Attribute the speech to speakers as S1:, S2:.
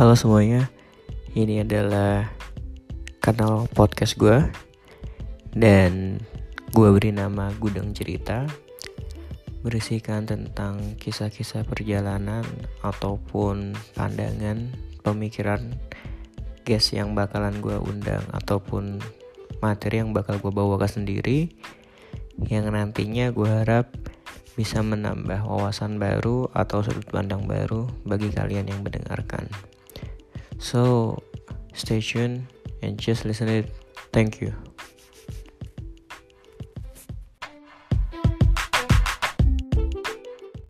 S1: Halo semuanya, ini adalah kanal podcast gue Dan gue beri nama Gudang Cerita Berisikan tentang kisah-kisah perjalanan Ataupun pandangan, pemikiran guest yang bakalan gue undang Ataupun materi yang bakal gue bawakan sendiri Yang nantinya gue harap bisa menambah wawasan baru atau sudut pandang baru bagi kalian yang mendengarkan. So, stay tuned and just listen it. Thank you.